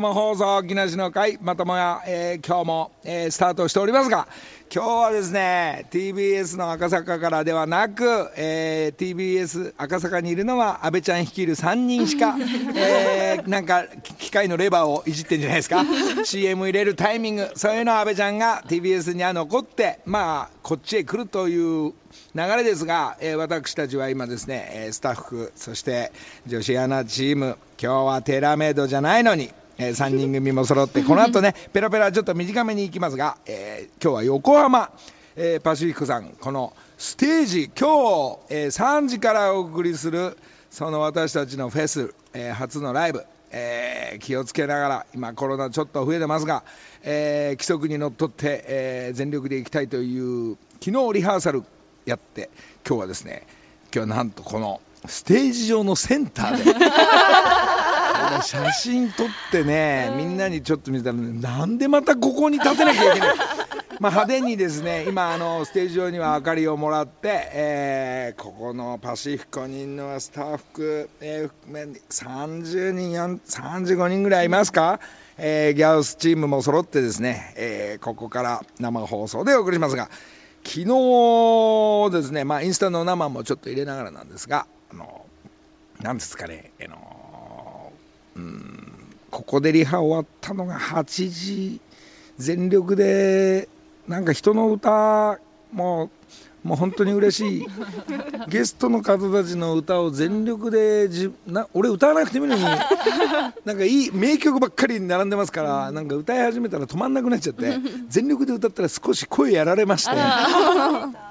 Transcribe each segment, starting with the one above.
生放送木梨の会またもや、えー、今日も、えー、スタートしておりますが今日はですね TBS の赤坂からではなく、えー、TBS 赤坂にいるのは安倍ちゃん率いる3人しか、えー、なんか機械のレバーをいじってんじゃないですか。CM 入れるタイミングそういうのは安倍ちゃんが TBS には残ってまあこっちへ来るという流れですが、えー、私たちは今ですねスタッフそして女子アナチーム今日はテーラーメイドじゃないのにえー、3人組も揃ってこの後ね ペラペラちょっと短めに行きますが、えー、今日は横浜、えー、パシフィックさんこのステージ今日、えー、3時からお送りするその私たちのフェス、えー、初のライブえー、気をつけながら今コロナちょっと増えてますが、えー、規則にのっとって、えー、全力でいきたいという昨日リハーサルやって今日はですね今日はなんとこのステージ上のセンターで 写真撮ってねみんなにちょっと見たら、ね、なんでまたここに立てなきゃいけない。まあ派手にですね今あのステージ上には明かりをもらって、えー、ここのパシフィコにいるのはスタッフ、えー、30人35人ぐらいいますか、えー、ギャウスチームも揃ってですね、えー、ここから生放送でお送りしますが昨日ですね、まあ、インスタの生もちょっと入れながらなんですが、あの、なんですかね、あの、うん、ここでリハ終わったのが8時、全力で、なんか人の歌、もう、もう本当に嬉しい。ゲストの方たちの歌を全力でじな俺歌わなくてもいいのになんかいい名曲ばっかり並んでますからなんか歌い始めたら止まんなくなっちゃって全力で歌ったら少し声やられまして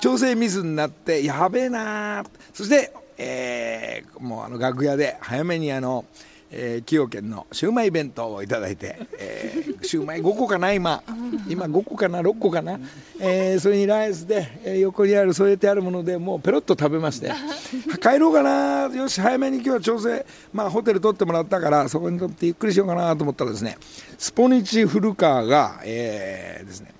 調整ミスになってやべえなそして、えー、もうあの楽屋で早めにあのえー、崎陽軒のシウマイ弁当をいただいて、えー、シウマイ5個かな今。今5個かな6個かな、えー、それにライスで、えー、横にある添えてあるものでもうペロッと食べまして。帰ろうかな。よし早めに今日は調整。まあホテル取ってもらったからそこに取ってゆっくりしようかなと思ったらですねスポニチ古川が、えー、ですね。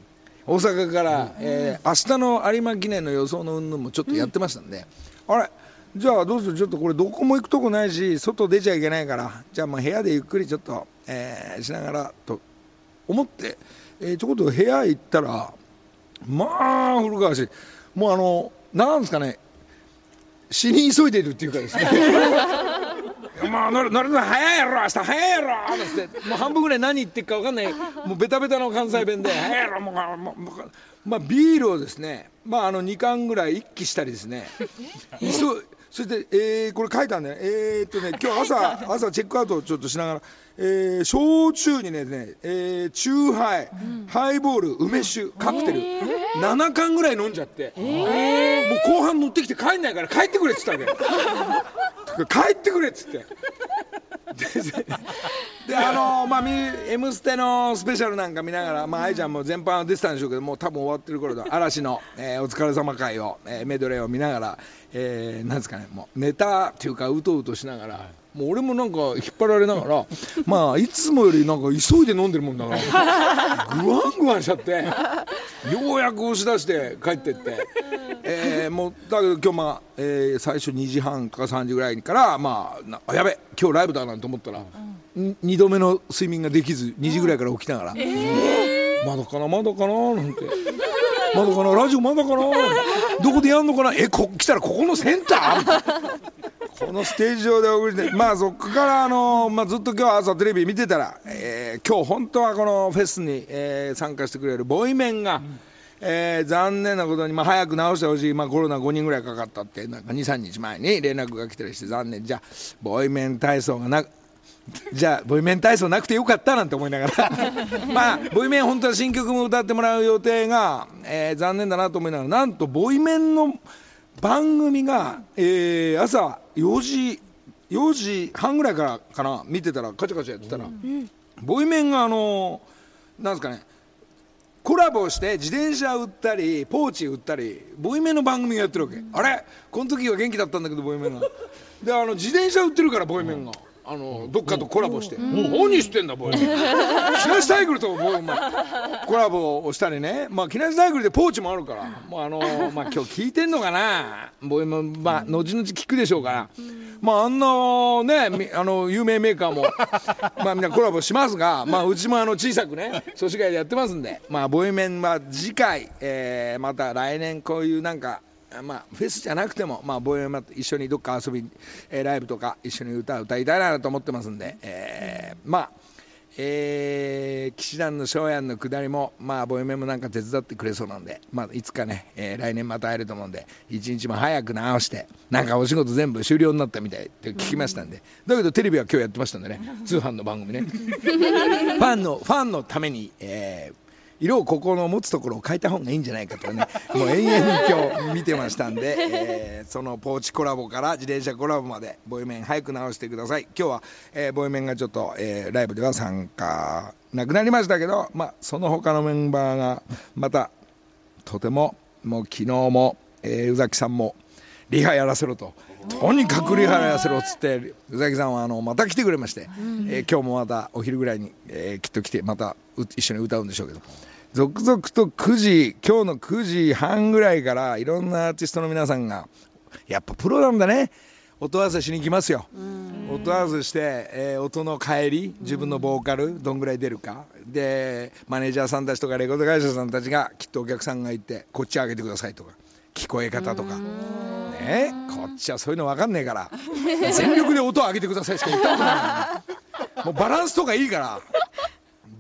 大阪から、えー、明日の有馬記念の予想の云々もちょっとやってましたんで、あれじゃあどうする？ちょっとこれどこも行くとこないし外出ちゃいけないから。じゃあまあ部屋でゆっくりちょっと、えー、しながらと思って、えー、ちょこっと部屋行ったらまあ古川氏もうあのなんですかね。死に急いでるっていうかですね。まあ乗る乗るの早いやろ明日早いやろって。もう半分ぐらい何言ってるか分かんない。もうベタベタの関西弁で。早いやろもうもうまあビールをですねまああの2缶ぐらい一気したりですね。急そして、えー、これ書いたんだよ。えー、っとね今日朝朝チェックアウトをちょっとしながら、えー、焼酎にねね、えー、チューハイ、うん、ハイボール梅酒カクテル、えー、7缶ぐらい飲んじゃって、えー、もう後半乗ってきて帰んないから帰ってくれっつったわけ。帰ってくれっつって。であのまあ「M ステ」のスペシャルなんか見ながら、まあ、愛ちゃんも全般出てたんでしょうけどもう多分終わってる頃だ。嵐の、えー、お疲れ様会を、えー、メドレーを見ながら、えー、なんですかねもうネタっていうかうとうとしながら。もう俺もなんか引っ張られながら まあいつもよりなんか急いで飲んでるもんだからグワングワンしちゃってようやく押し出して帰ってって、えー、もうだけど今日まあ、えー、最初2時半か3時ぐらいからまあやべ今日ライブだなんて思ったら、うん、2度目の睡眠ができず2時ぐらいから起きながら、えー、まだかなまだかななんて。まだかな？ラジオまだかな？どこでやんのかな？えこ来たらここのセンター？このステージ上でお送りしてまあそこからあの、まあ、ずっと今日朝テレビ見てたら、えー、今日本当はこのフェスに、えー、参加してくれるボイメンが、うんえー、残念なことに、まあ、早く治してほしい、まあ、コロナ5人ぐらいかかったって、なんか2、3日前に連絡が来たりして、残念、じゃあ、ボイメン体操がなじゃあ、ボイメン体操なくてよかったなんて思いながら。まあ、ボイメン、本当は新曲も歌ってもらう予定が、えー、残念だなと思いながら、なんと、ボイメンの番組が、えー、朝4時、4時半ぐらいからかな、見てたら、カチャカチャやってたら、うん、ボイメンが、あのー、なんですかね、コラボして自転車売ったりポーチ売ったりボイメンの番組がやってるわけ、あれ？この時は元気だったんだけどボイメンが。であの自転車売ってるからボイメンが、あのどっかとコラボして「何してんだボイ。メン」木梨サイクルとボイメンコラボをしたりね。まあ木梨サイクルでポーチもあるから。もうあの まあ今日聞いてんのかな。ボイメンまあ後々聞くでしょうから。まああんなねあの有名メーカーも まあみんなコラボしますがまあうちもあの小さくね祖師ヶでやってますんで。まあボイメンは次回、えー、また来年こういうなんかまあ、フェスじゃなくても、まあ、ボーエマと一緒にどっか遊び、えー、ライブとか一緒に歌歌いたいなと思ってますんで、えー、まあ、えー、騎士団の翔やんの下りも、まあ、ボイメもなんか手伝ってくれそうなんで、まあ、いつかね、えー、来年また会えると思うんで、一日も早く直して、なんかお仕事全部終了になったみたいって聞きましたんで、だけどテレビは今日やってましたんでね、通販の番組ね。ファンの、ファンのために、えー色をここの持つところを変えた方がいいんじゃないかとかね もう延々に今日見てましたんで、えー、そのポーチコラボから自転車コラボまでボイメン早く直してください。今日は、えー、ボイメンがちょっと、えー、ライブでは参加なくなりましたけど、まあ、その他のメンバーがまたとてももう昨日も、えー、宇崎さんもリハやらせろと。とにかくリハやらせろっつって宇崎さんはあのまた来てくれまして、えー、今日もまたお昼ぐらいに、えー、きっと来てまた一緒に歌うんでしょうけど続々と9時今日の9時半ぐらいからいろんなアーティストの皆さんがやっぱプロなんだね。音合わせしに来ますよ。音合わせして、えー、音の帰り自分のボーカルどんぐらい出るか。でマネージャーさんたちとかレコード会社さんたちがきっとお客さんがいてこっち上げてくださいとか聞こえ方とか。ねこっちはそういうの分かんねえから。全力で音を上げてくださいしか言ったことないもうバランスとかいいから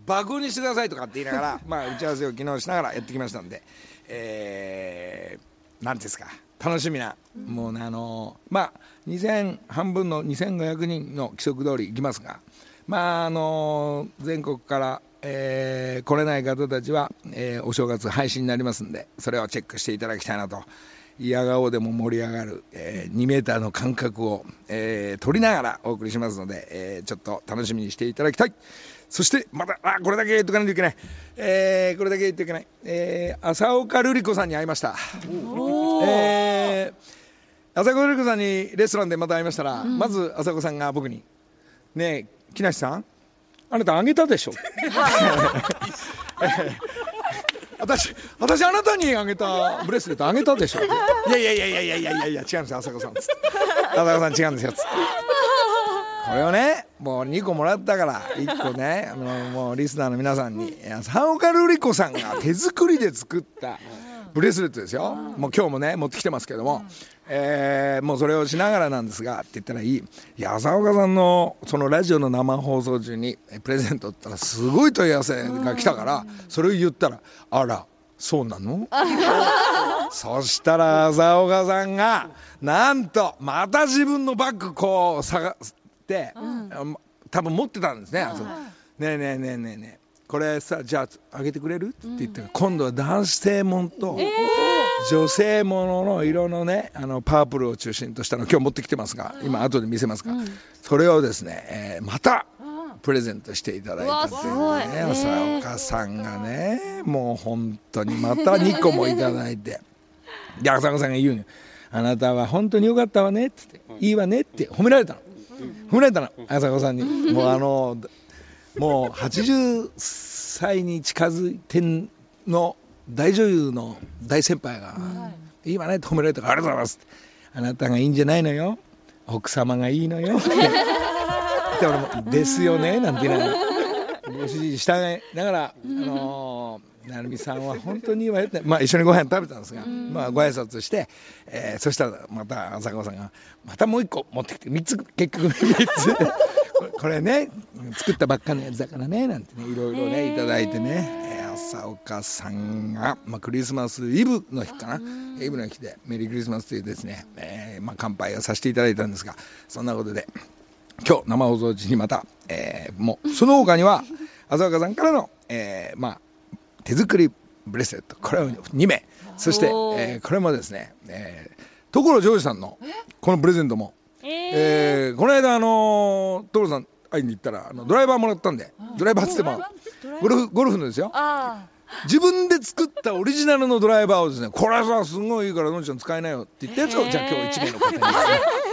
爆音にしてくださいとかって言いながら、まあ、打ち合わせを昨日しながらやってきましたんで、えー、なんですか、楽しみな、もうね、あのー、まあ、2000、半分の2500人の規則通りいきますが、まあ、あのー、全国から、えー、来れない方たちは、えー、お正月配信になりますんで、それをチェックしていただきたいなと。嫌顔でも盛り上がる、えー、2メーターの間隔を、えー、取りながらお送りしますので、えー、ちょっと楽しみにしていただきたい。そして、また、あ、これだけ言っとかないといけない。えー、これだけ言っていけない。えー、浅岡瑠璃子さんに会いました。えー、浅岡瑠璃子さんにレストランでまた会いましたら、うん、まず浅岡さんが僕に、ねえ、木梨さん、あなたあげたでしょ。私、私あなたにあげたブレスレットあげたでしょ。いやいやいやいやいやいやいや違うんですよ、浅岡さん。浅岡さん違うんですよ。これをね、もう2個もらったから、1個ね、あのもうリスナーの皆さんに、三岡瑠璃子さんが手作りで作ったブレスレットですよ。もう今日もね、持ってきてますけども、えー、もうそれをしながらなんですがって言ったらいい。いや、浅岡さんのそのラジオの生放送中にプレゼントったらすごい問い合わせが来たから、それを言ったら、あら、そうなの？そしたら浅岡さんがなんとまた自分のバッグこう探、うん、多分持ってたんですね、う。ん、ねえねえねえねえねえ。これさじゃああげてくれる？って言って、うん、今度は男性もんと女性ものの色のねあのパープルを中心としたの今日持ってきてますが今後で見せますが、それをですね、えー、またプレゼントしていただいててね。浅岡さんがねもう本当にまた2個もいただいて。で浅岡さんが言うのあなたは本当によかったわねって、いいわねって褒められたの褒められたの朝子さんにもうあのもう80歳に近づいてんの大女優の大先輩が「いいわね」って褒められたから「ありがとうございます」あなたがいいんじゃないのよ。奥様がいいのよ」って。で俺も「ですよね」なんて言いながら。ご指示従いながらあのー成美さんは本当にいいわよって、まあ、一緒にご飯食べたんですが、まあ、ご挨拶して、えー、そしたらまた浅川さんがまたもう一個持ってきて3つ結局3つ。これね作ったばっかのやつだからねなんてねいろいろねいただいてね、えー、浅岡さんが、まあ、クリスマスイブの日かな。イブの日でメリークリスマスというですね、えーまあ、乾杯をさせていただいたんですがそんなことで今日生放送中にまた、えー、もうその他には浅岡さんからの、えー、まあ手作りブレスレット。これを2名。そして、えー、これもですね、えー、所ジョージさんのこのプレゼントも、えー、えー、この間あのー、所さん会いに行ったらあのドライバーもらったんでドライバーっつってもゴルフゴルフのですよ。自分で作ったオリジナルのドライバーをですねこれさすごいいいからのんちゃん使えないよって言ったやつをじゃあ今日1名の方に。ですね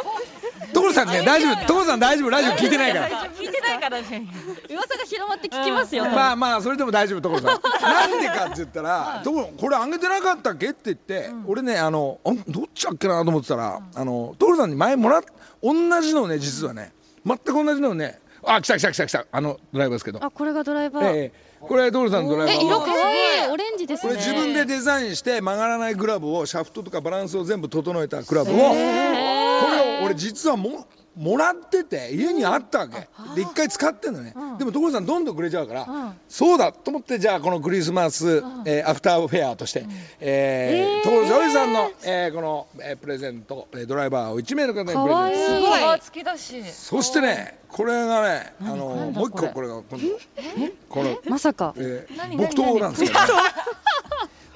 所さんね大丈夫所さん大丈夫ラジオ聞いてないから。聞いてないからね。噂が広まって聞きますよ。まあまあそれでも大丈夫所さん。なんでかって言ったら「所これあげてなかったっけ?」って言って、俺ねあのあどっちだっけなと思ってたら、あの所さんに前もらっ同じのね実はね。全く同じのねあ来た来た来た来た。あのドライバーですけど、あ、これがドライバー。ええこれ所さんの？ドライバーえ、色可愛いオレンジですこね。れ自分でデザインして曲がらないクラブをシャフトとかバランスを全部整えたクラブを。これを俺実はももらってて家にあったわけ。で一回使ってんのね、でも所さんどんどんくれちゃうから、そうだと思ってじゃあこのクリスマス、えーアフターフェアとして、えー所ジョイさんの、えーこの、えープレゼント、えードライバーを1名の方にプレゼント。すごい。皮付きだし。そしてねこれがねあのもう一個これが今度。このまさか。えー何木刀なんですけど、ね、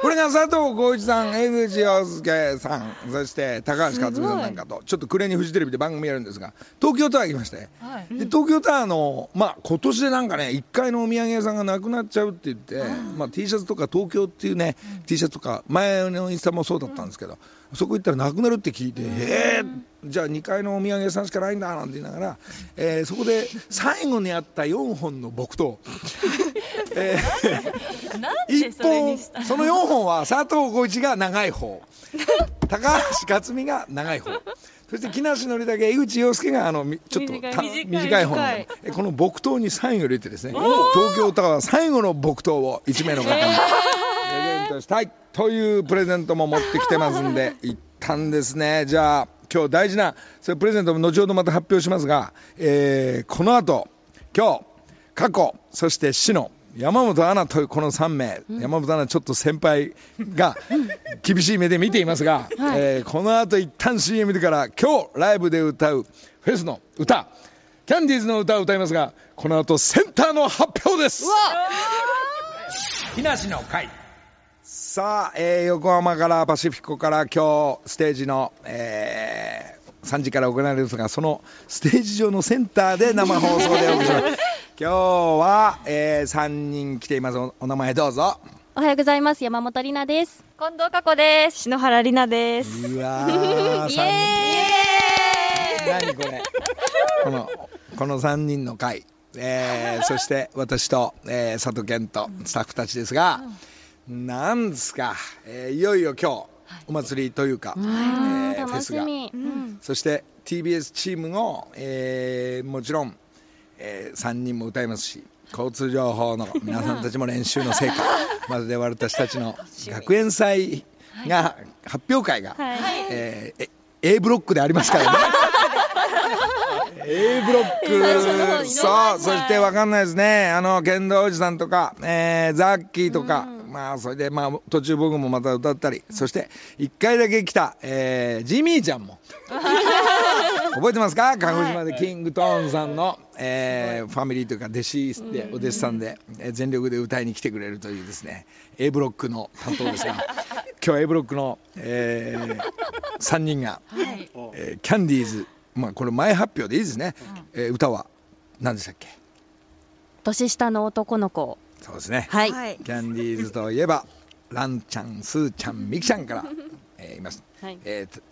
これが佐藤浩市さん、江口洋介さん、そして高橋克実さんなんかと、ちょっと暮れにフジテレビで番組やるんですが、東京タワー行きまして、はい。で東京タワーの、まあ今年でなんかね、1階のお土産屋さんがなくなっちゃうって言って、まあ、T シャツとか東京っていうね、T シャツとか、前のインスタもそうだったんですけど、そこ行ったらなくなるって聞いて、えー、じゃあ2階のお土産屋さんしかないんだなんて言いながら、えーそこで最後にあった4本の木刀。えー本その？4本は佐藤浩市が長い方。高橋克実が長い方。そして木梨憲武江口洋介があのみちょっとた短い。方の。この木刀にサインを入れてですね東京タワー最後の木刀を1名の方にプレゼントしたい。というプレゼントも持ってきてますんで 一旦ですね。じゃあ今日大事なそれプレゼントも後ほどまた発表しますが、えーこの後今日過去そして死の山本アナというこの3名、山本アナちょっと先輩が厳しい目で見ていますが、えーこの後一旦 CM でから今日ライブで歌うフェスの歌。キャンディーズの歌を歌いますがこの後センターの発表です。木梨の会。さあ、えー横浜からパシフィコから今日ステージの、えー3時から行われるんですがそのステージ上のセンターで生放送でお送りします今日は、え3人来ています。おお名前どうぞ。おはようございます。山本里奈です。近藤佳子です。篠原里奈です。うわー イ三エ人何これ。このこの3人の会、えー そして私と、えー佐藤健とスタッフたちですが、なんですか、えーいよいよ今日お祭りというか、ーイ。えうん。ーフェ楽スが。しみ。うん。そして TBS チームの、えーもちろん、え3人も歌いますし交通情報の 皆さんたちも練習の成果 まずで私たちの学園祭が、発表会が、はい。えーえ A ブロックでありますからね。A ブロックそうそしてわかんないですね。あの剣道おじさんとか、えーザッキーとか、まあそれでまあ途中僕もまた歌ったり、そして1回だけ来た、えージミーちゃんも。覚えてますか？鹿児島でキングトーンさんの、えーファミリーというか弟子でお弟子さんで、えー全力で歌いに来てくれるというですね A ブロックの担当ですが 今日 A ブロックの、え3人が、えーキャンディーズまあこれ前発表でいいですね、えー歌は何でしたっけ？年下の男の子。そうですね、はい。キャンディーズといえばランちゃんスーちゃんミキちゃんから、えーいます。はい。えー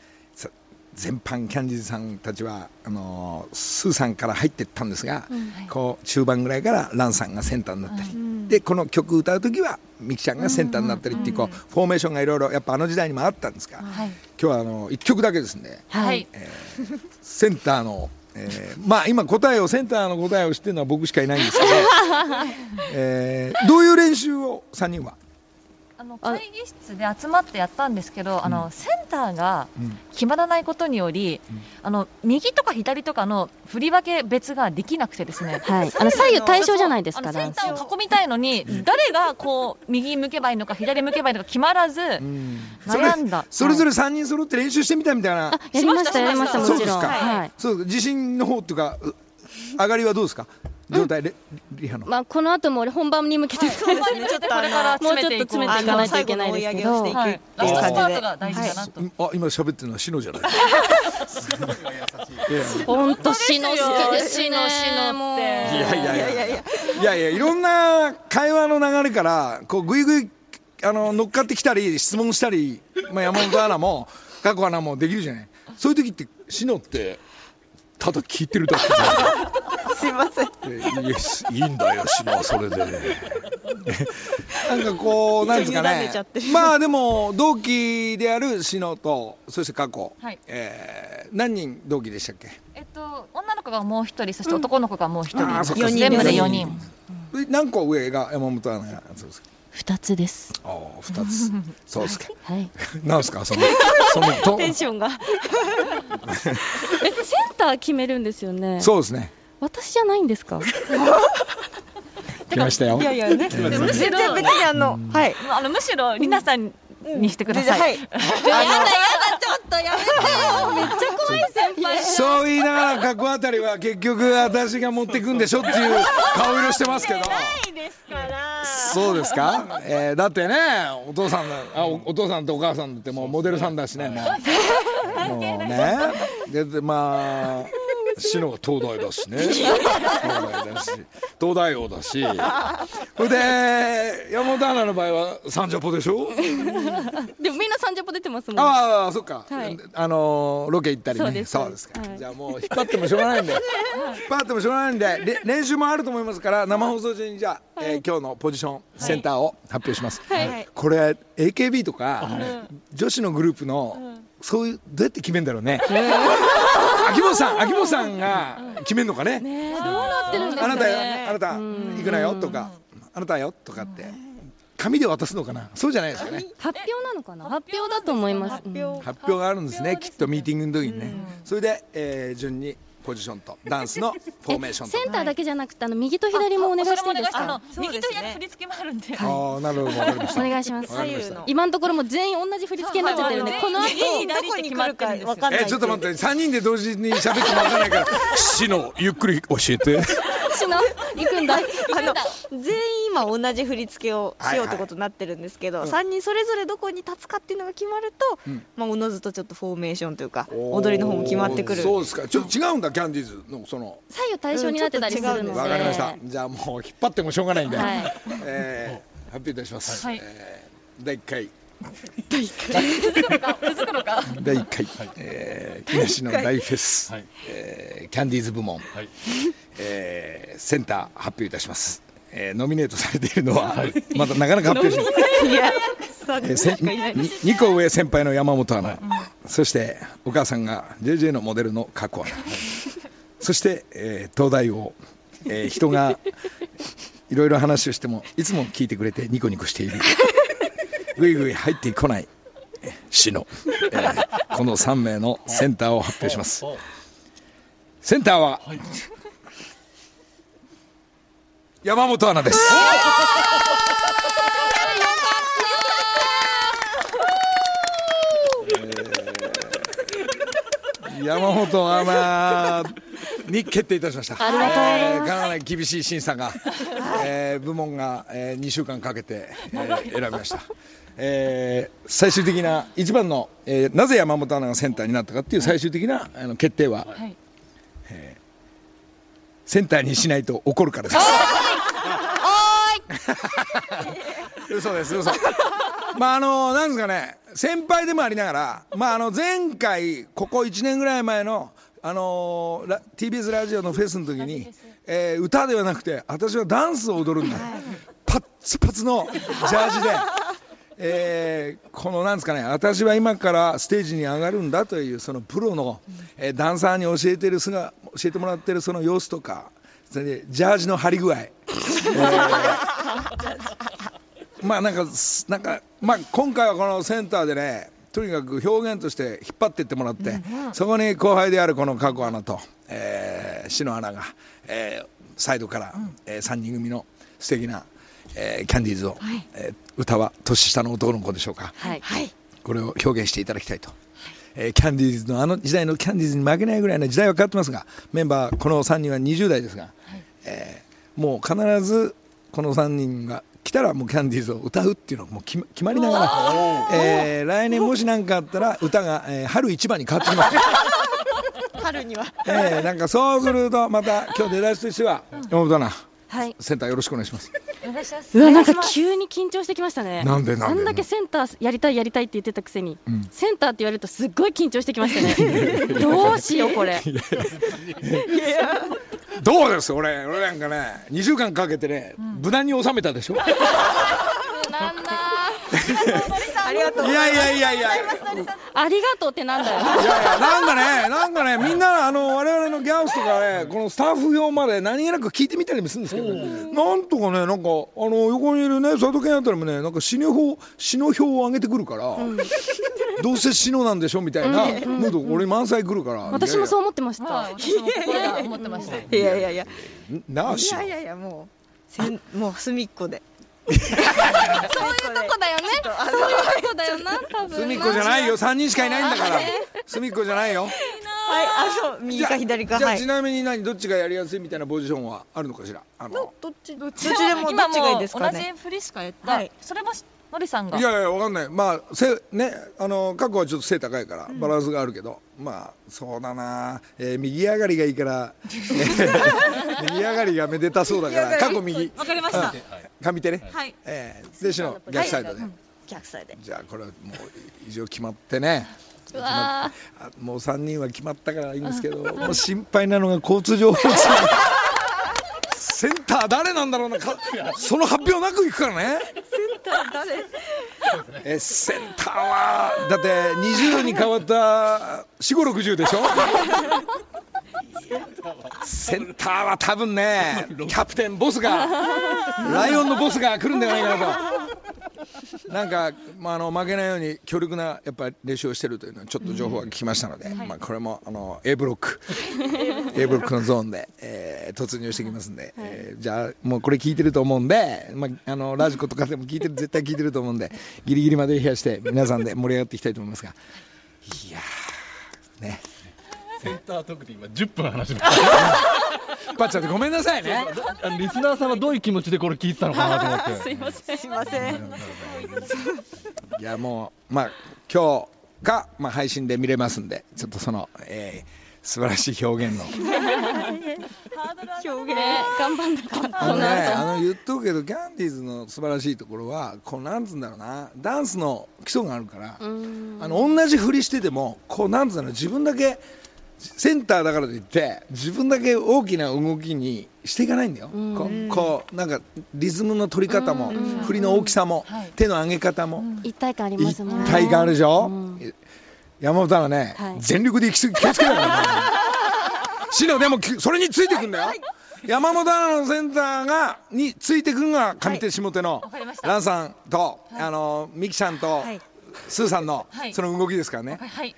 全般キャンディーズさんたちはあのースーさんから入っていったんですが、こう中盤ぐらいからランさんがセンターになったり、でこの曲歌う時はミキちゃんがセンターになったりっていうこうフォーメーションがいろいろやっぱあの時代にもあったんですが、はい。今日はあの1曲だけですね、はい。えーセンターの、えーまあ今答えをセンターの答えを知ってるのは僕しかいないんですけど、えーどういう練習を3人は、あの会議室で集まってやったんですけど、あのセンターがうん。決まらないことにより、うん。あの右とか左とかの振り分け別ができなくてですね。はい。あの、左右対称じゃないですか、あのセンターを囲みたいのに、誰がこう右向けばいいのか左向けばいいのか決まらず、悩んだ。それぞれ3人揃って練習してみたみたいな、あ、やりました、やりました、もちろん。そうですか。はい。そう自信の方っていうかう上がりはどうですか？状態レリハの、まあ、この後も本番に向けて、そうですねちょっとこれからもうちょっと詰めていかないといけないですけど、はい、ラストスパートが大事だなと。あ今喋ってるのはシノじゃない本当しの好きですしのしのっていやいやいやいやいやいやいろんな会話の流れからこうぐいぐいあの乗っかってきたり質問したり、まあ、山本アナも佳子アナもできるじゃないそういう時ってシノってただ聞いてるだけ すいません。でいやいいんだよシノはそれで。なんかこうなんですか委ねまあでも同期であるシノとそして過去、はい。えー何人同期でしたっけ？えっと、女の子がもう一人、そして男の子がもう一人、あーそっか。四人全部で四4人人。え何個上が山本アナやそうですか？二つです。ああ2つ そうですかはい。なんですか？その そのとテンションが。え、センター決めるんですよね。そうですね私じゃないんですか？来ましたよいやいやね。むしろ全然別にあの、はい。あのむしろ、りなさんにしてください。はい。やだやだ、ちょっとやめてよ。めっちゃ怖い先輩。そう言いながら過去あたりは結局私が持ってくんでしょっていう顔色してますけどいですから。そうですか、えーだってねお父さんだあおお父さんとお母さんだってもうモデルさんだしね もうもうねででまあシノが東大だしね。東大だし。東大王だし。それで山本アナの場合はサンジャポでしょ？でもみんなサンジャポ出てますもん。ああそっか、はい。あのーロケ行ったりね。そうです。そうですか、はい。じゃあもう引っ張ってもしょうがないんで。引っ張ってもしょうがないんで。れ練習もあると思いますから生放送中にじゃあ、えー今日のポジションセンターを発表します、はい。これ AKB とか、女子のグループの、そういうどうやって決めるんだろうね、秋元さん秋元さんが決めるのかね、ね。え、どうなってるんですかあなたよね。あなたうん行くなよとか、あなたよとかって紙で渡すのかな。そうじゃないですかね。発表なのかな？発表だと思います。発表。発表があるんですねきっとミーティングの時にね、それで、えー順にポジションとダンスのフォーメーションと。センターだけじゃなくて、あの右と左もお願い。していいですあのか。右と左振り付けもあるんで。ああなるほどわかりました。お願いします。左右の。今の。ところも全員同じ振り付けになっちゃってるんで、はいこの後。右どこに来るかわかんない。えちょっと待って3人で同時に喋ってもわかんないからシノゆっくり教えて。しの行くんだ。あの。全員今同じ振り付けをしようってことになってるんですけど、はい3人それぞれどこに立つかっていうのが決まると、うん。まあおのずとちょっとフォーメーションというか踊りの方も決まってくる。そうですか。ちょっと違うんだキャンディーズのその左右対称になってたりするので。わかりました。じゃあもう引っ張ってもしょうがないんで、はい。えー発表いたします、はい。えー第1回。続くのか。第1回、えー、木梨の大フェス、はい。えーキャンディーズ部門、はい。えーセンター発表いたします、えーノミネートされているのは、まだなかなか発表しない。いやえーせに2個上先輩の山本アナ、そしてお母さんが JJ のモデルの加古アナ、そして、えー東大王、えー 人がいろいろ話をしてもいつも聞いてくれてニコニコしている。ぐいぐい入ってこないえーシノ、えーこの3名のセンターを発表します。おセンターは、はい。山本アナです。山本アナに決定いたしました。ありがとうえーかなり厳しい審査が、えー部門が、え2週間かけて、えー選びました。えー最終的な一番の、えーなぜ山本アナがセンターになったかっていう最終的なあの決定は、はい。センターにしないと怒るからです。嘘です嘘。まああのなんですかね先輩でもありながらまああの前回ここ1年ぐらい前のあのラ TBS ラジオのフェスの時に、えー歌ではなくて私はダンスを踊るんだ、パッツパツのジャージで。えーこのなんですかね私は今からステージに上がるんだというそのプロの、えーダンサーに教えてる姿教えてもらってるその様子とかそれでジャージの張り具合、えー まあなんかすなんかまあ今回はこのセンターでねとにかく表現として引っ張っていってもらって、そこに後輩であるこの加古アナと、えー、篠アナが、えーサイドから、え3人組の素敵な、えーキャンディーズを、えー歌は年下の男の子でしょうか、はい。はい。これを表現していただきたいと、えーキャンディーズのあの時代のキャンディーズに負けないぐらいの時代は変わってますがメンバーこの3人は20代ですが、えーもう必ずこの3人が来たらもうキャンディーズを歌うっていうのがもう決まりながら、えー来年もし何かあったら歌が、えー春一番に変わってきます、春には。えーなんかそうするとまた今日出だしとしては山本アナはい。センターよろしくお願いします。お願いします。うわなんか急に緊張してきましたね。なんでなんで？あんだけセンターやりたいやりたいって言ってたくせに、うん。センターって言われるとすっごい緊張してきましたね。どうしようこれどうです俺。俺なんかね2週間かけてね、無難に収めたでしょ。いなんだ ありがとやいやいやいやいありがとうってなんだよ。やいやなんかね。なんかね。みんなあの我々のギャオスとかねこのスタッフ表まで何気なく聞いてみたりもするんですけど、なんとかねなんかあの横にいるね佐藤健あたりもねなんか死の表死の表を上げてくるから、どうせ死のなんでしょみたいなムード俺満載来るから私もそう思ってました、はい、私も心が思ってました。いやいやいや。いやなあ死のいやいやもうもう隅っこで そういうとこだよね。そういうとこだよな、多分。隅っこじゃないよ。3人しかいないんだから。隅っこじゃないよ。はいあそう右か左か。はい。じゃあちなみに何？どっちがやりやすいみたいなポジションはあるのかしら？あのどっち？どっちでもどっちがいいですかね。同じ振りしかやった。はい。それものりさんが。いやいやわかんない。まあせねあの過去はちょっと背高いからバランスがあるけど、まあそうだな、えー右上がりがいいから、え ー右上がりがめでたそうだから過去右。わかりました。うん。上手ね、はい。えー、でしの逆サイド。で、逆サイでじゃあこれはもう以上決まってね。うわあもう3人は決まったからいいんですけど、もう心配なのが交通情報センター誰なんだろうな。かその発表なくいくからね。えセンターはだって20に変わった4560でしょ？センターは多分ね キャプテンボスが ライオンのボスが来るんじゃないかなと。なんか、まあ、あの負けないように強力なやっぱり練習をしてるというのはちょっと情報が聞きましたので、まあ、これもあの A ブロック。A ブロックのゾーンで、えー突入してきますんで、えーじゃあもうこれ聞いてると思うんで、まあ、あのラジコとかでも聞いてる絶対聞いてると思うんでギリギリまで冷やして皆さんで盛り上がっていきたいと思いますが。いやーねセンター特に今10分話しました。引っ張っちゃってごめんなさいね。あのリスナーさんはどういう気持ちでこれ聞いてたのかなと思って。すいません。すいませんいやもうまあ今日が、まあ、配信で見れますんでちょっとその、えー素晴らしい表現の。表現頑張んなかった。あのねあの言っとくけどキャンディーズの素晴らしいところはこうなんつうんだろうな。ダンスの基礎があるから、うん。あの同じ振りしててもこうなんつうんだろう自分だけセンターだからといって自分だけ大きな動きにしていかないんだよ、うん。こうこうなんかリズムの取り方も、うん。振りの大きさも、はい。手の上げ方も、一体感ありますもんね。一体感あるでしょ、うん。山本はね、はい。全力で行き過ぎ 気をつけなよシノでもきそれについてくんだよ、山本アナのセンターがについてくるのが上手下手のわかりました。ランさんと、あのミキちゃんと、はい。スーさんの、はい。その動きですからね、はい。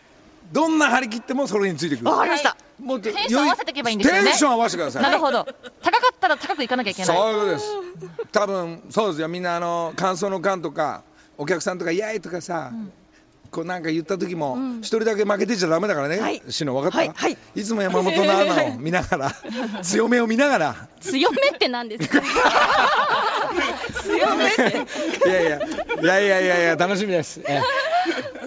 どんな張り切ってもそれについてくる。わかりました。もうテンション合わせていけばいいんですよね。テンション合わせてください。なるほど。高かったら高くいかなきゃいけない。そういうことです。多分そうですよ。みんなあの感想の感とかお客さんとか「イエーイ!」とかさ、こうなんか言った時もうん。一、人だけ負けてちゃダメだからね、はい。しの分かった、はい。はい。いつも山本のアナを見ながら 強めを見ながら。強めって何ですか？強めっていやいやいやいやいやいや楽しみです、え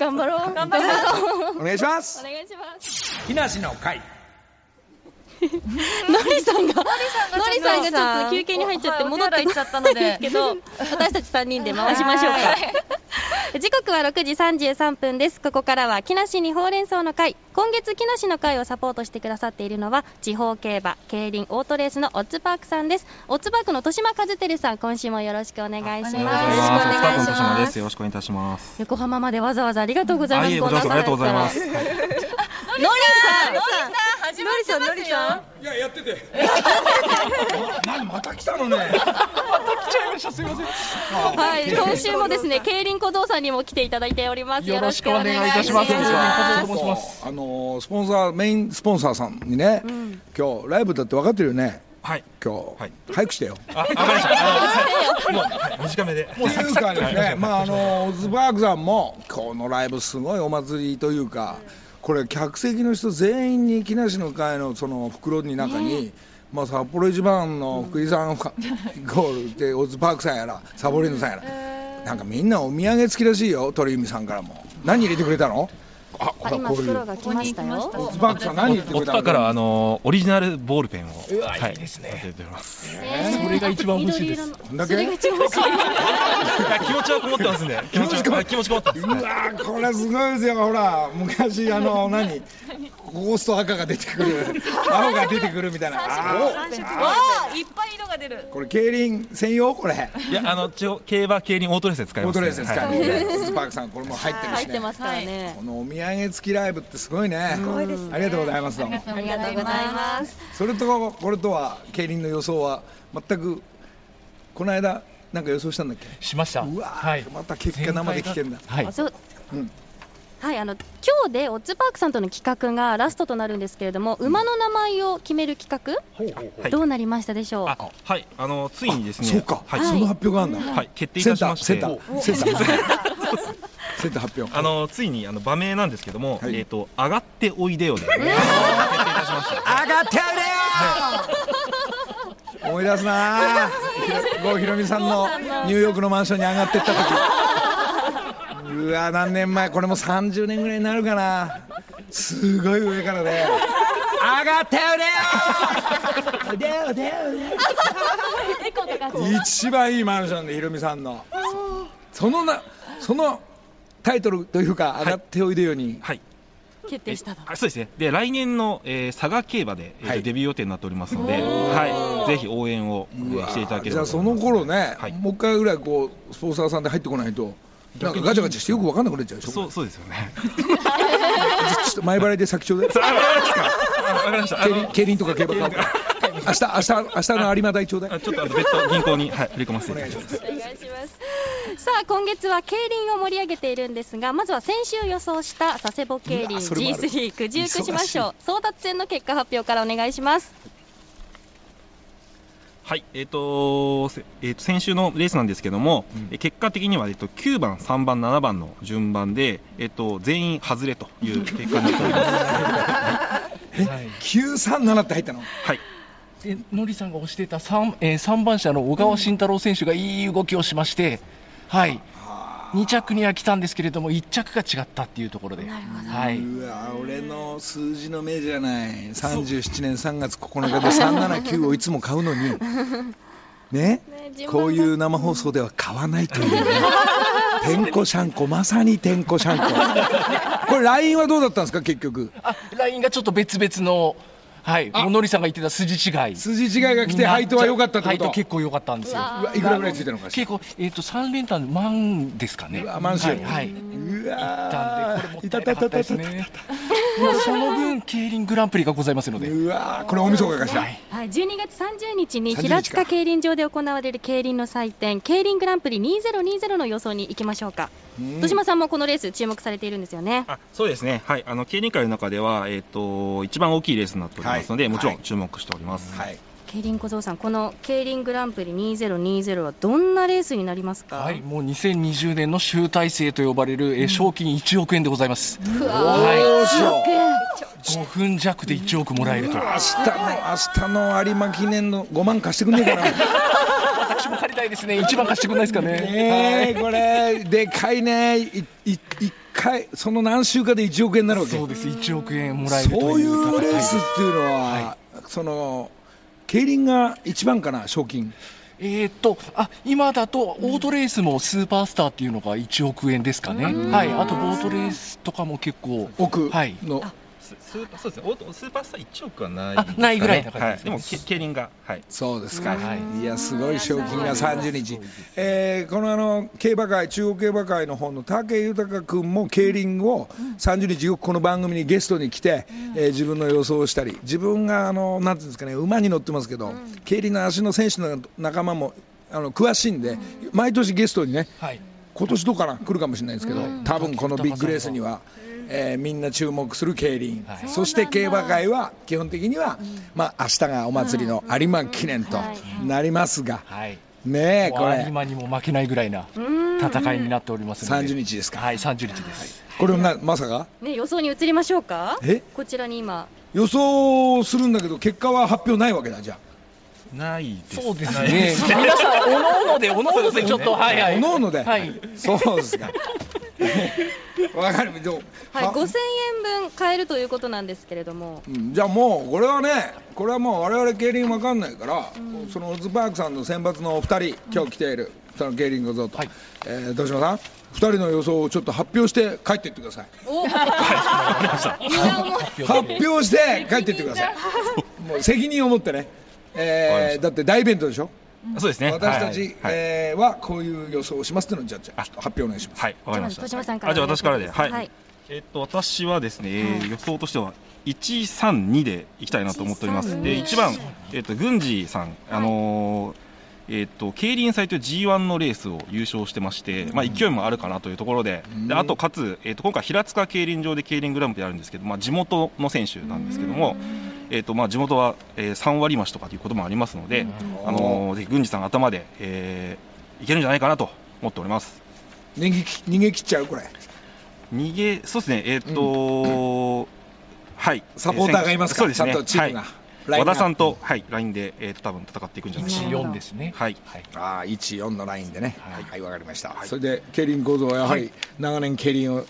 頑張ろう。頑張ろう。えお願いします。お願いします。木梨の会のりさんがのりさんがちょっと休憩に入っちゃってはい戻ってお手洗い行っちゃったので。けど私たち3人で回しましょうか。時刻は6時33分です。ここからは木梨にほうれん草の会。今月木梨の会をサポートしてくださっているのは地方競馬競輪オートレースのオッズパークさんです。オッズパークの豊島和照さん今週もよろしくお願いします。よろしくお願いします。よろしくお願いいたします。横浜までわざわざありがとうございます。ありがとうございます。のりさんのりさん、始まってますよ。いややってて 何また来たのねはい、今週もですね、競輪小僧さんにも来ていただいております。よろしくお願いいたします。よろしくお願いいたしますと申します。あのスポンサーメインスポンサーさんにね、ん今日ライブだって分かってるよねはい。今日、はい早くしてよあ、わかりました。はいもうはい短めで。っていうかですね、まああのオズバーグさんもこのライブすごいお祭りというか、これ客席の人全員に木梨の会のその袋に中に、まあ札幌一番の福井さんゴールでオズパークさんやら サボリーヌさんやら、なんかみんなお土産付きらしいよ鳥海さんからも。何入れてくれたの？あこういう袋が来ましたよここに来まオツバークさん何言ってくオれたのからあのオリジナルボールペンをうわはいいいですね出てますえーそれが一番欲しいです緑色のこんだけそれが一番欲しい気持ちはこもってますんで気持ちははい気持ちこもってますうわーこれすごいですよほら昔あの何ゴースト赤が出てくる青が出てくるみたいなあーいっぱい色が出るこれ競輪専用これいやあの一応競馬競輪オートレースで使いますオートレースで使はいうねオツバークさんこれも入ってるしね入ってますからねこのお土産付きライブってすごいね。すごいですね。ありがとうございます。ありがとうございます。それとこれとは競輪の予想は全くこの間なんか予想したんだっけ？しました。うわー、はい。また結果生で聞けんだはい。そううん。はい、あの今日でオッズパークさんとの企画がラストとなるんですけれども、馬の名前を決める企画、はいどうなりましたでしょう？あはい。あのついにですね。そうか、はい。その発表があるんだ、はい。決定いたしまして。センターセンター。センター発表。あのついにあの場名なんですけども、はい。えっ、と上がっておいでよで、決定いたしました。上がっておいでよ思い出すな郷ひろみさんのニューヨークのマンションに上がってった時。うわ何年前？これも30年ぐらいになるかな。すごい上からね。上がっておい でよでよでよ。一番いいマンションでひろみさんの。そのなそのタイトルというか上がっておいでよに、はい。決定したと。あそうですね。で来年の、えー佐賀競馬で、えーはいデビュー予定になっておりますので、はい、ぜひ応援を、していただけれじゃあそばと思います。の頃ね、はいもう一回ぐらいこうスポンサーさんで入ってこないとなんかガチャガチャしてよく分かんなくなっちゃうでしょ？そうそうですよね。ちょっと前払いで先ちょうだいあわかりました。あわかりました。あの競輪競輪とか競馬買おう明日明日明日の有馬代ちょうだいあちょっと別途銀行に、はい、振り込ませていただきます。お願いします。さあ今月は競輪を盛り上げているんですが、まずは先週予想した佐世保競輪うわそれもある G3 九十九しましょう。争奪戦の結果発表からお願いします。はい、えっ、とせえーと先週のレースなんですけども、え結果的には、えっと9番、3番、7番の順番で、えっと全員外れという結果になっております。はい937って入ったの？はい、でのりさんが推していた 3,、えー、3番車の小川慎太郎選手がいい動きをしまして、はい、2着には来たんですけれども、1着が違ったっていうところで、はい、うわ俺の数字の目じゃない。37年3月9日で379をいつも買うのに。ね？順番が。こういう生放送では買わないというね。てんこシャンコまさにてんこシャンコこれ LINE はどうだったんですか結局？あラインがちょっと別々の、はい、もうのりさんが言ってた筋違い。筋違いが来て配当は良かったって配こと？当結構良かったんですよ。いくらぐらいついてるのか結構、えっ、と、3連単万ですかね。うわ満州はい。はい。うわ行ったんで、これもったいいたなかったですね。まあその分、競輪グランプリがございますので。うわこれ大晦日かしら、はいはい、12月30日に30平塚競輪場で行われる競輪の祭典、競輪グランプリ2020の予想に行きましょうか。うん戸島さんもこのレース注目されているんですよね。あそうですね、はい、あの競輪界の中では、えっと一番大きいレースになっておりますので、はいもちろんはい注目しております。はい競輪小僧さん、この競輪グランプリ2020はどんなレースになりますか？はい、もう2020年の集大成と呼ばれる、えー賞金1億円でございます。うわはいどうしよう5分弱で1億もらえると。明日の明日の有馬記念の5万貸してくんねえかな 私も借りたいですね。1番貸してくんないですかね。ねえこれでかいねいい一回その何週かで1億円になるわけ？そうです、1億円もらえるというそういうレースっていうのは、はその競輪が一番かな賞金。えーっとあ今だとオートレースもスーパースターっていうのが1億円ですかね、はい、あとボートレースとかも結構、奥はい。の、ススーパーそうですね、オートスーパースター1億はないあないぐらいはい、でもけ競輪が、はい、そうですか、はい。い、やすごい賞金が30日、えーこのあの競馬会中央競馬会の方の武豊君も競輪を30日よくこの番組にゲストに来て、えー自分の予想をしたり自分があのなんていうんですかね馬に乗ってますけど、競輪の足の選手の仲間もあの詳しいんで、毎年ゲストにねはい、今年どうかな？来るかもしれないですけど、多分このビッグレースには、えーみんな注目する競輪、はい。そして競馬会は基本的には、まあ明日がお祭りの有馬記念となりますが、はい、ねえこもう有れ。馬にも負けないぐらいなうん。戦いになっておりますので、30日ですか、はい、30日です。これなまさか？ね、予想に移りましょうか？え？こちらに今、予想するんだけど結果は発表ないわけだじゃないです。そうですね、皆さん、おのおので、おのおのでちょっと、はいはい、おのおので。はい、あそうですか。わかるどうはい、は。5000円分買えるということなんですけれども、うん。じゃあもうこれはねこれはもう我々競輪わかんないから、そのオズパークさんの選抜のお二人今日来ているその競輪小僧と、はい。えー豊島さん二人の予想をちょっと発表して帰っていってください。お。発表して帰っていってください。もう責任を持ってね、えーだって大イベントでしょ？そうですね。私たち、はえーはこういう予想をしますっていうのをじゃあ発表お願いしますはい、わかりました。豊島さんからあじゃあ私からで。はい。はいえっと、私はですね、えー予想としては、132でいきたいなと思っております。で、1番、えっと、郡司さん、あのーえっと、競輪祭という G1 のレースを優勝してまして、まあ、勢いもあるかなというところで、であと、かつ、えっと、今回、平塚競輪場で競輪グランプリあるんですけど、まあ、地元の選手なんですけども、えっと、まあ、地元は、えー3割増しとかということもありますので、あのーぜひ、郡司さん頭で、えーいけるんじゃないかなと思っております。逃げき逃げ切っちゃうこれ逃げ、そうですね、えっ、と、はい、サポーターがいますかそうですね、ちゃんとチームが。はい和田さんと、はい、ラインで、えー、と多分戦っていくんじゃないかな。14ですね。はい、ああ14のラインでね。はい。はいわ、かりました、それで競輪構造はやはり長年競輪を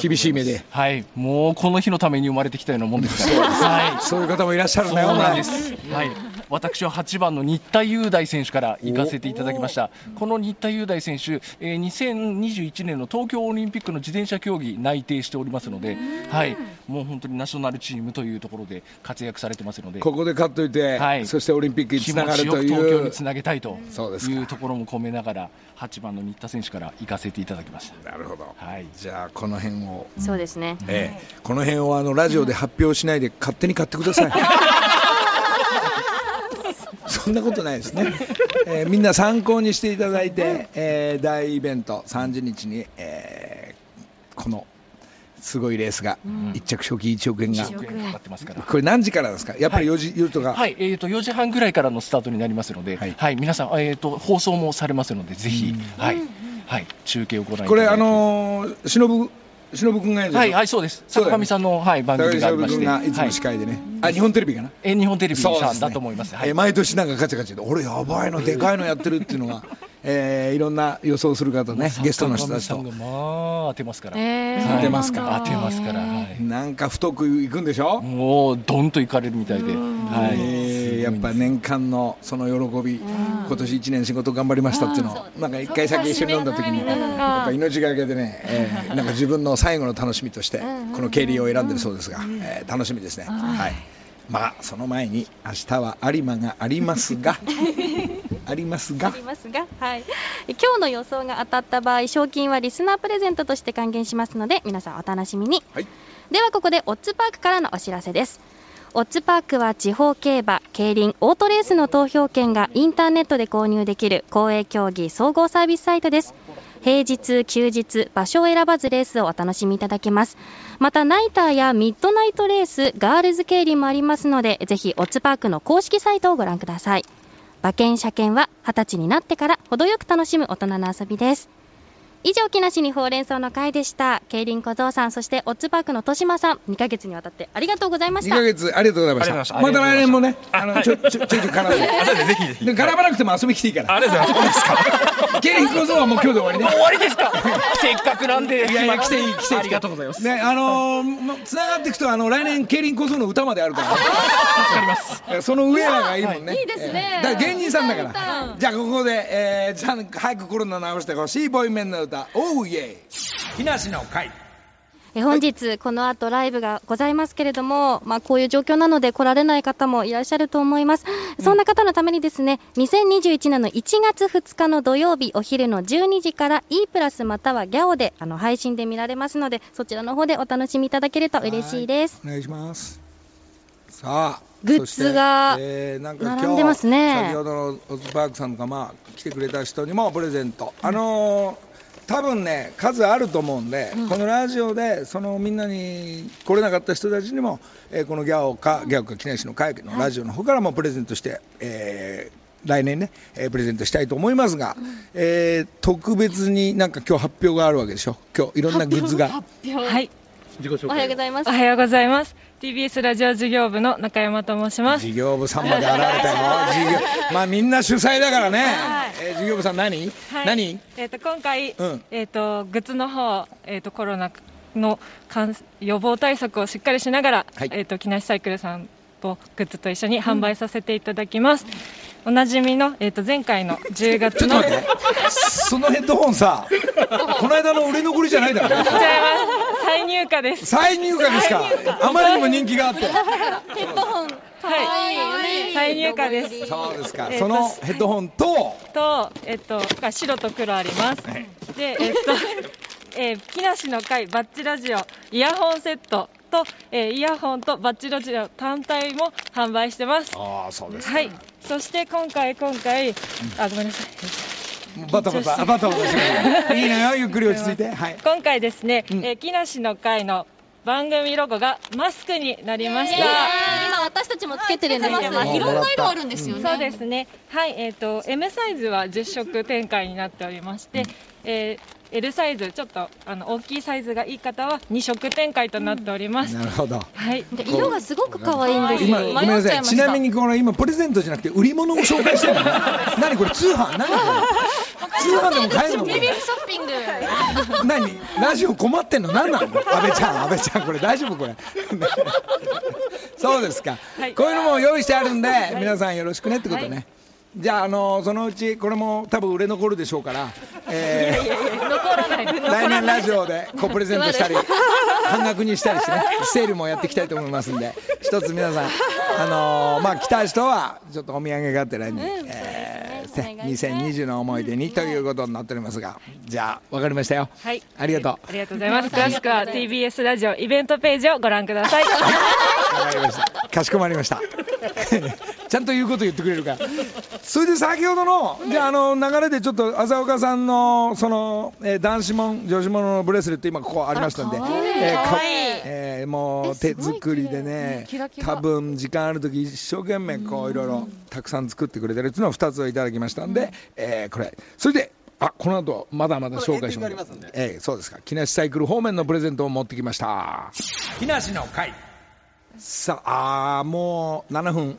厳しい目で。はい、もうこの日のために生まれてきたようなもんですから。はい。そういう方もいらっしゃるそうんだよなんです。はい。私は8番の新田雄大選手から行かせていただきました。この新田雄大選手、えー2021年の東京オリンピックの自転車競技内定しておりますので、はい。もう本当にナショナルチームというところで活躍されてますので、ここで勝っといて、はい。そしてオリンピックに気つなが持ちよくるという東京につなげたいと。そうです。かいうところも込めながら、8番の新田選手から行かせていただきました。なるほど、はい。じゃあこの辺を、そうですね。ええ。この辺をあのラジオで発表しないで勝手に買ってください そんなことないですね、えーみんな参考にしていただいて、えー大イベント30日に、えーこのすごいレースが1着賞金1億円が、1億円かかってますから。これ何時からですか？やっぱり4時、4とか、はい、えー、と4時半ぐらいからのスタートになりますので、ははい。い皆さん、えー、と放送もされますので、ぜひ、はい。はい、中継をご覧いただいて。これあのー、忍忍君がやるんでしょ？はい、はい、そうです、坂上さんの、はい、番高組がありまして、がい。つも司会でね、あ日本テレビかな？えー日本テレビさんだと思います。はい。えー毎年なんかガチャガチャで、俺、やばいの、でかいのやってるっていうのが、えーいろんな予想する方ね、ゲストの人たちと。坂上さん、がまあ当てますから、えはい。当てますか当てますから、はい、なんか太くいくんでしょ、もうどんと行かれるみたいで、はい、えーやっぱ年間のその喜び、今年1年仕事頑張りましたっていうのを、なんか一回酒一緒に飲んだ時に、やっぱ命がけでね、えーなんか自分の最後の楽しみとして、この競輪を選んでるそうですが、えー楽しみですね。はい。まあその前に明日は有馬がありますが ありますが。ありますが、はい、え今日の予想が当たった場合賞金はリスナープレゼントとして還元しますので皆さんお楽しみに、はい。ではここでオッズパークからのお知らせですオッズパークは地方競馬、競輪、オートレースの投票権がインターネットで購入できる公営競技総合サービスサイトです。平日、休日、場所を選ばずレースをお楽しみいただけます。また、ナイターやミッドナイトレース、ガールズ競輪もありますので、ぜひオッズパークの公式サイトをご覧ください。馬券、車券は20歳になってから程よく楽しむ大人の遊びです。以上、木梨にほうれん草の会でした。競輪小僧さん、そしてオッズパークの豊島さん、2ヶ月にわたってありがとうございまし2た。ヶ月ありがとうございました。ありがとうございました来年もね、あのちょちょちょ絡んで。あそうですねぜひぜひで絡まなくても遊び来ていいから。ありがとうございます。そうですか。競輪小僧はもう今日で終わりね。終わりですかせっかくなんで、いやいや来ていい来ていいありがとうございます。ね、あのー、つながっていくと、あの、来年、競輪小僧の歌まであるから、ね。その上らがいいもんね。いいですねえーだから芸人さんだから。歌じゃあ、ここで、えー、じゃあ、早くコロナ直してほしいボーイメンの歌、おうイエイ。木梨の会。え本日、この後ライブがございますけれども、まあ、こういう状況なので来られない方もいらっしゃると思います。そんな方のためにですね、2021年の1月2日の土曜日お昼の12時から E プラスまたはギャオであの配信で見られますので、そちらの方でお楽しみいただけると嬉しいです。お願いします。さあ、グッズがえーなんか並んでますね先ほどのオズパークさんがまあ来てくれた人にもプレゼント。あのー多分ね数あると思うんで、このラジオでそのみんなに来れなかった人たちにも、えーこのギャオかギャオか木梨の会のラジオの方からもプレゼントして、えー来年ね、えープレゼントしたいと思いますが、えー特別になんか今日発表があるわけでしょ。今日いろんなグッズが。はい。自己紹介おはようございます。お。はようございます。TBS ラジオ事業部の中山と申します。事業部さんまで現れたよ。まあみんな主催だからね、えー事業部さん何、はい。何？えっ、と今回、うん。えっ、とグッズの方、えっ、とコロナの感予防対策をしっかりしながら、はい。えっ、と木梨サイクルさんとグッズと一緒に販売させていただきます。おなじみのえっ、と前回の10月のちょっと待ってそのヘッドホンさこの間の売れ残りじゃないだろ違います。再入荷です。再入荷ですか？あまりにも人気があってヘッドホン、かわいいよね。再入荷です。そうですか、えーとそのヘッドホンと？と、えっと、が白と黒あります。で、えっと、えー木梨の会バッチラジオイヤホンセットと、えーイヤホンとバッチラジオ単体も販売してます。ああそうですかはい。そして今回、今回、あ、ごめんなさい。バタバタあバタバタしてるいいのよゆっくり落ち着いてはい今回ですね、うんえー木梨の会の番組ロゴがマスクになりました。今私たちもつけてるんですいろんな色あるんですよね。そうですね。はい、えっ、と M サイズは10色展開になっておりまして、えー L サイズちょっとあの大きいサイズがいい方は2色展開となっております。なるほど。はい。で色がすごく可愛いんです今よ。ごめんなさい。ちなみにこの今プレゼントじゃなくて売り物を紹介してるの？何これ？通販？何これ？通販でも買えるの？これショッピング。何？ラジオ困ってんの？何なの？安倍ちゃん安倍ちゃんこれ。大丈夫これ？そうですか、はい。こういうのも用意してあるんで、皆さんよろしくねってことね、じゃあ、あのそのうちこれも多分売れ残るでしょうから、えー。来年ラジオでこうプレゼントしたり半額にしたりしてねセールもやっていきたいと思いますんで一つ皆さんあのーまあ来た人はちょっとお土産があって来年、えーそうですねお願いします2020の思い出にということになっておりますがじゃあ分かりましたよはい。ありがとうありがとうございます。詳しくは TBS ラジオイベントページをご覧ください。わかりました。かしこまりました。ちゃんと言うこと言ってくれるから。それで先ほどの、じゃあ、あの流れでちょっと浅岡さんの、その、えー男子もん、女子もののブレスレット、今ここありましたんで。あかわいいえーかわいいえーもうえ手作りでねキラキラ多分時間ある時一生懸命こういろいろたくさん作ってくれてるっていうのを2つをいただきましたんで、えーこれ。それであこの後まだまだ紹介します。えーそうですか。木梨サイクル方面のプレゼントを持ってきました。木梨の会。さあもう7分。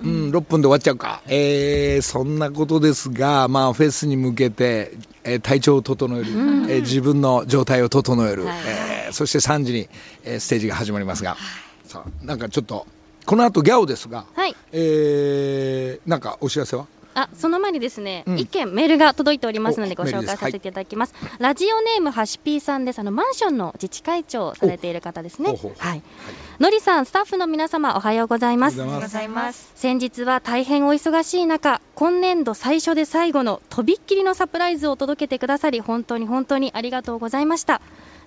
うん、6分で終わっちゃうか、えーそんなことですが、まあ、フェスに向けて、えー体調を整える、えー自分の状態を整える、えーそして3時に、えーステージが始まりますが、さあなんかちょっと、この後ギャオですが、はい。えーなんかお知らせは？あ、その前にですね、うん一件メールが届いておりますのでおご紹介させていただきます。ラジオネームはしぴーさんです。あのマンションの自治会長をされている方ですねほうほう。はい。のりさん、スタッフの皆様おはようございます。おはようございますございます。先日は大変お忙しい中今年度最初で最後のとびっきりのサプライズを届けてくださり本当に本当にありがとうございました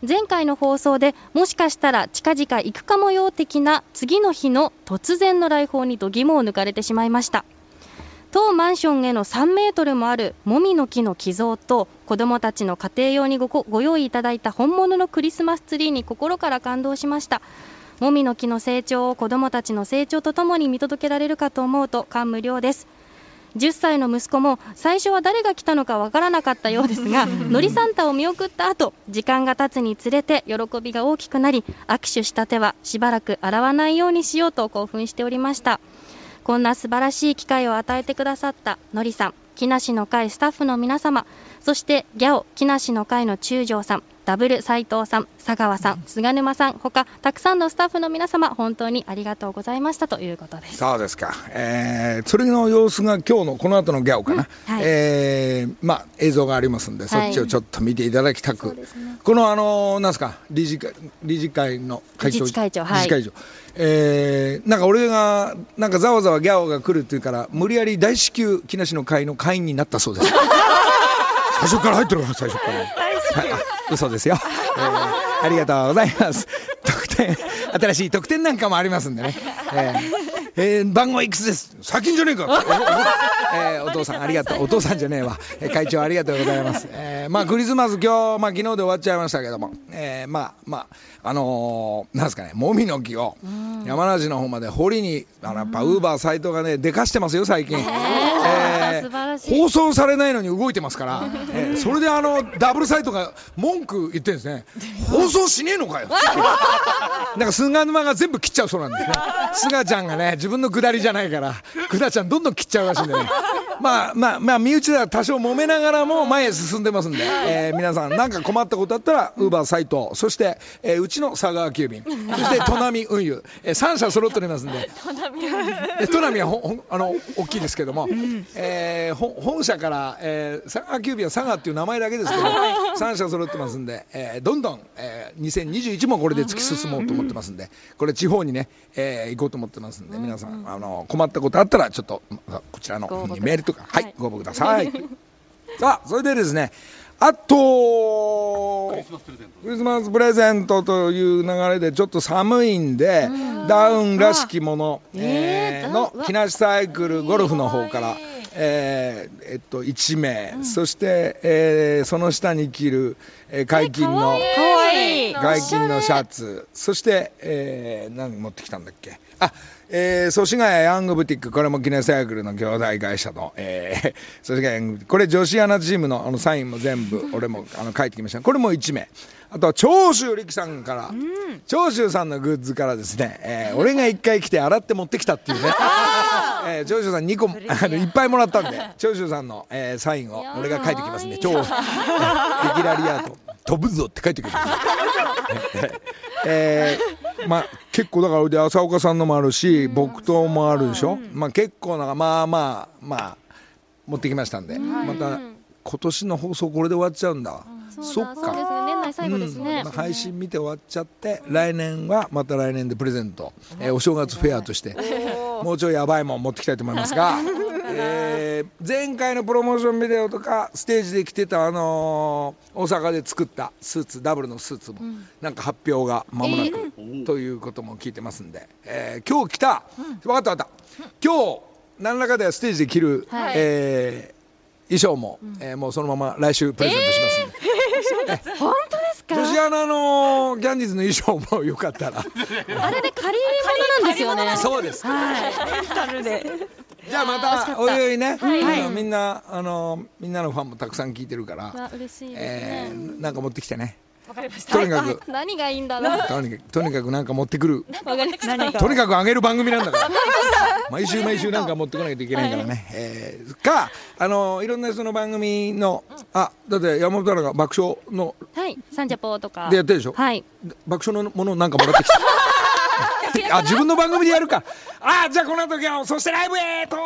前回の放送でもしかしたら近々行くかもよ的な次の日の突然の来訪に度肝を抜かれてしまいました当マンションへの3メートルもあるもみの木の寄贈と子どもたちの家庭用にごごご用意いただいた本物のクリスマスツリーに心から感動しました。もみの木の成長を子どもたちの成長とともに見届けられるかと思うと感無量です。10歳の息子も最初は誰が来たのかわからなかったようですが のりサンタを見送った後時間が経つにつれて喜びが大きくなり握手した手はしばらく洗わないようにしようと興奮しておりましたこんな素晴らしい機会を与えてくださったのりさん木梨の会スタッフの皆様そしてギャオ木梨の会の中条さんダブル斉藤さん佐川さん菅沼さんほかたくさんのスタッフの皆様本当にありがとうございましたということです。そうですか、えーそれの様子が今日のこの後のギャオかな、うんはい。えーまあ、映像がありますんで、はい。そっちをちょっと見ていただきたく、そうですね。この、あのーなんすか理事会、理事会の会長、理事会長はい。理事会長。えーなんか俺が、なんかざわざわギャオが来るっていうから、無理やり大至急、木梨の会の会員になったそうです。最初から入ってるから、最初から。はい、あ嘘ですよ、えーありがとうございます。特典、新しい特典なんかもありますんでね。えーえー番号いくつです？先んじゃねえか、えーお父さんありがとう。お父さんじゃねえわ。えー会長ありがとうございます。えーまあクリスマス今日、まあ昨日で終わっちゃいましたけども、えーまあまあ、あのーなんですかね、もみの木を山梨の方まで掘りに、あのやっぱウーバー斎藤がね、でかしてますよ、最近。え素晴らしい。放送されないのに動いてますから、えーそれであのダブルサイトが文句言ってるんですね。放送しねえのかよ。なんか菅沼が全部切っちゃうそうなんですね。菅ちゃんがね自分の下りじゃないから菅ちゃんどんどん切っちゃうらしいんでね。まあまあまあ身内では多少揉めながらも前へ進んでますんで、えー皆さん何か困ったことあったらウーバーサイトそして、えーうちの佐川急便そして砺波運輸、え3社揃っておりますんで。え砺波はほんほんあの大きいですけども、えーほ本社から、えー佐川急便は佐賀っていう名前だけですけど、3社揃ってますんで、えーどんどん、えー2021もこれで突き進もうと思ってますんで、これ地方にね、えー行こうと思ってますんで、皆さんあの困ったことあったらちょっとこちらの方にメールとか、はい、ご応募ください。さあ、それでですね、あと、クリスマスプレゼント。という流れでちょっと寒いんで、ダウンらしきもの、えーの木梨サイクルゴルフの方から、えーえっと、1名、そして、えーその下に着る、えー解禁の、かわいい。外勤のシャツ、そして、えー何持ってきたんだっけ、あえー、祖師ヶ谷ヤングブティック、これも記念サイクルの兄弟会社の、えー、祖師ヶ谷ヤングブティック、これ、女子アナチームのあのサインも全部、俺もあの書いてきました、これも1名、あとは長州力さんから、長州さんのグッズからですね、えー俺が1回来て洗って持ってきたっていうね、えー長州さん2個あのいっぱいもらったんで、長州さんの、えーサインを俺が書いてきますんで、超、えー。レギュラリアート、飛ぶぞって書いてくる。えーまあ、結構だからで浅岡さんのもあるし、木刀もあるでしょ、まあ、結構なんかまあまあまあ持ってきましたんで、また今年の放送これで終わっちゃうんだ、そっか。そうですね年内最後ですね、うん。配信見て終わっちゃって来年はまた来年でプレゼント、えーお正月フェアとして。もうちょいやばいもん持ってきたいと思いますが、えー前回のプロモーションビデオとかステージで着てた、あのー大阪で作ったスーツダブルのスーツも、なんか発表が間もなく、ということも聞いてますんで、えー今日着た、分かった分かった。今日何らかでステージで着る、はい。えー衣装も、えーもうそのまま来週プレゼントしますんで。本当？ですか？女子アナのキャンディーズの衣装もよかったら。あれで借り物なんですよね。そうです。はい。じゃあまたおいおいね、あのみんなあのみんなのファンもたくさん聞いてるから、わ嬉しいですえね、ーなんか持ってきてね。わかりました。とにかく、何がいいんだろうとにかくとにかくなんか持ってくる。わかりました何かとにかくあげる番組なんだから。毎週毎週なんか持ってこないといけないからね。えーかあのいろんな人の番組のあだって山本アナが爆笑のはいサンジャポーとかでやってるでしょ？はい爆笑のものなんかもらってきた。あ自分の番組でやるか。あじゃあこの後今日そしてライブへと。